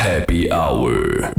Happy Hour。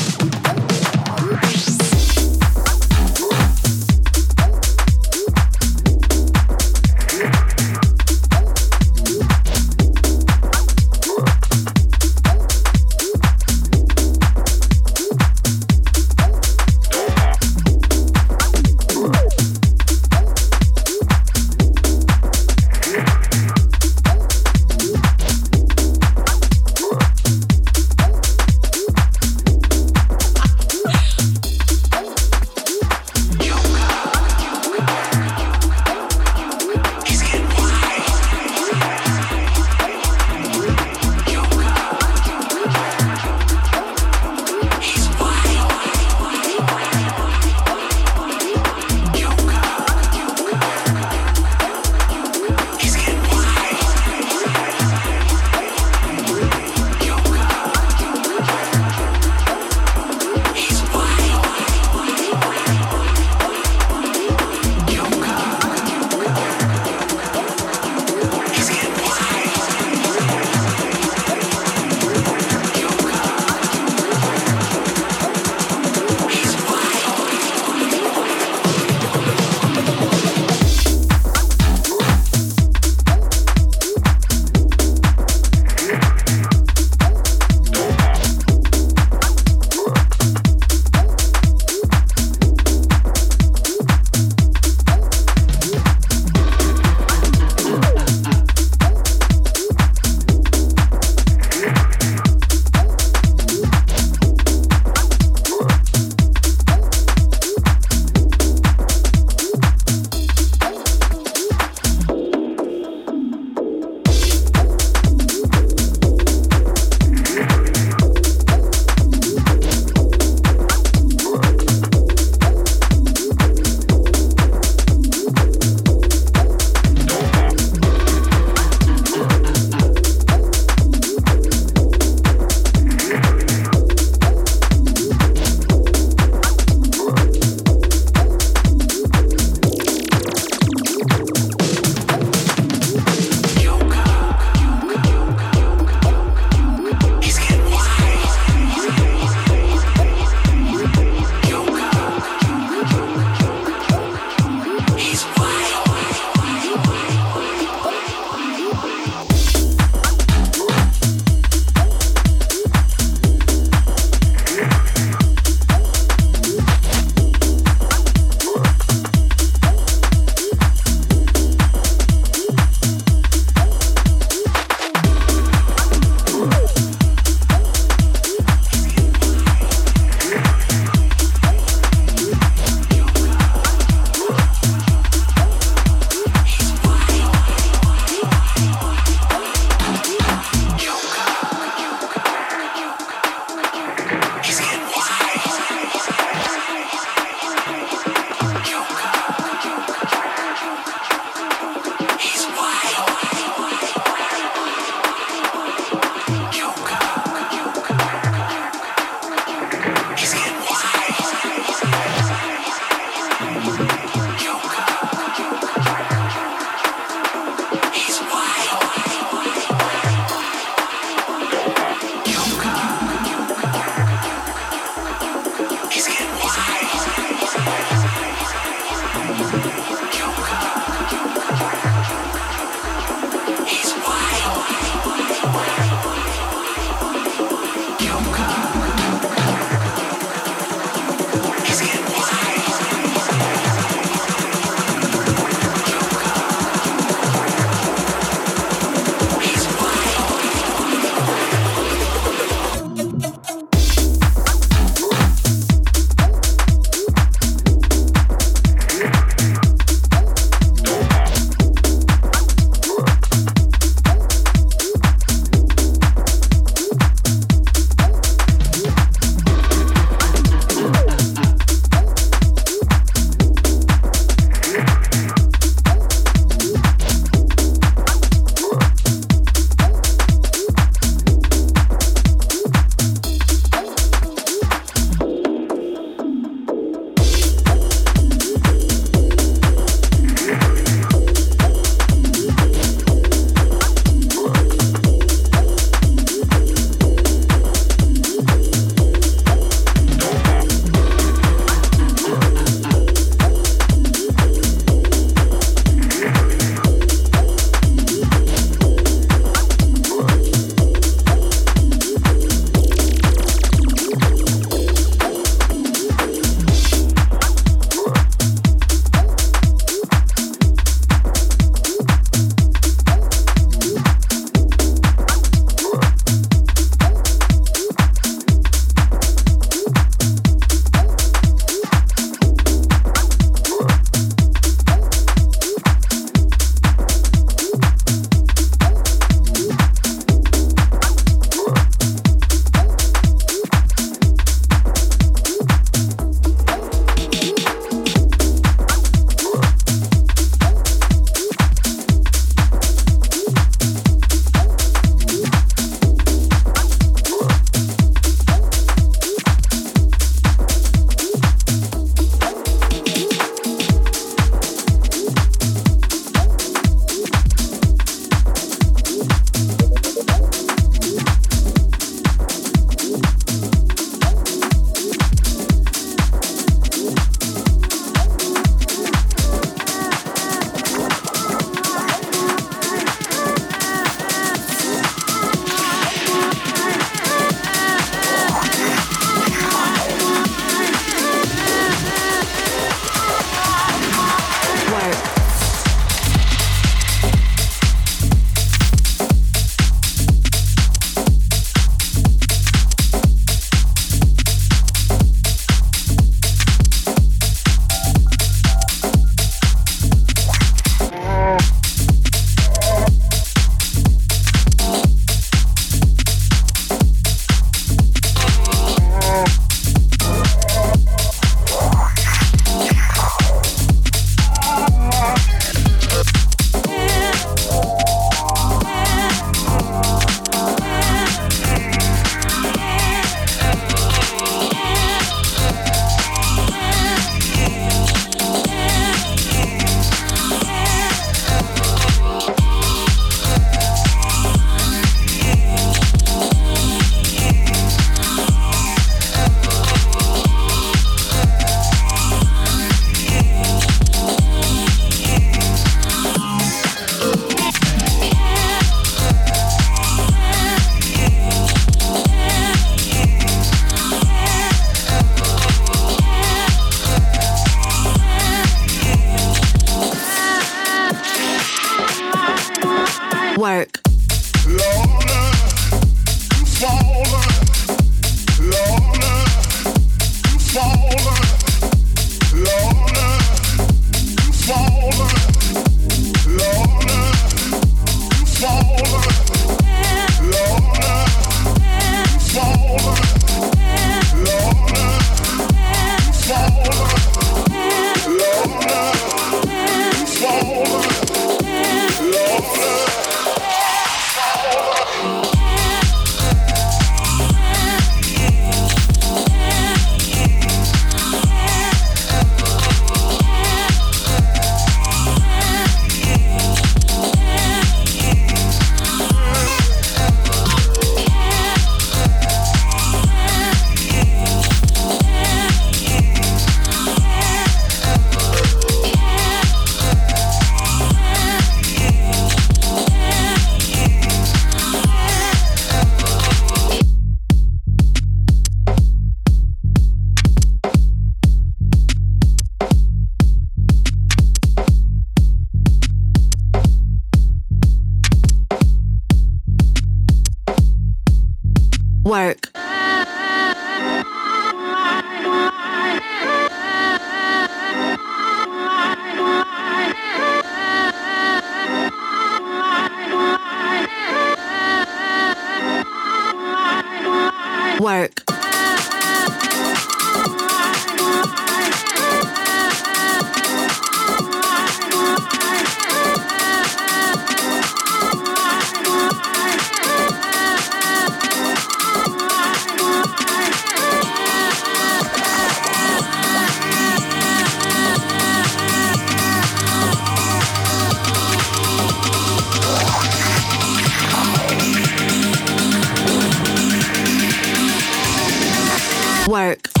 Mark.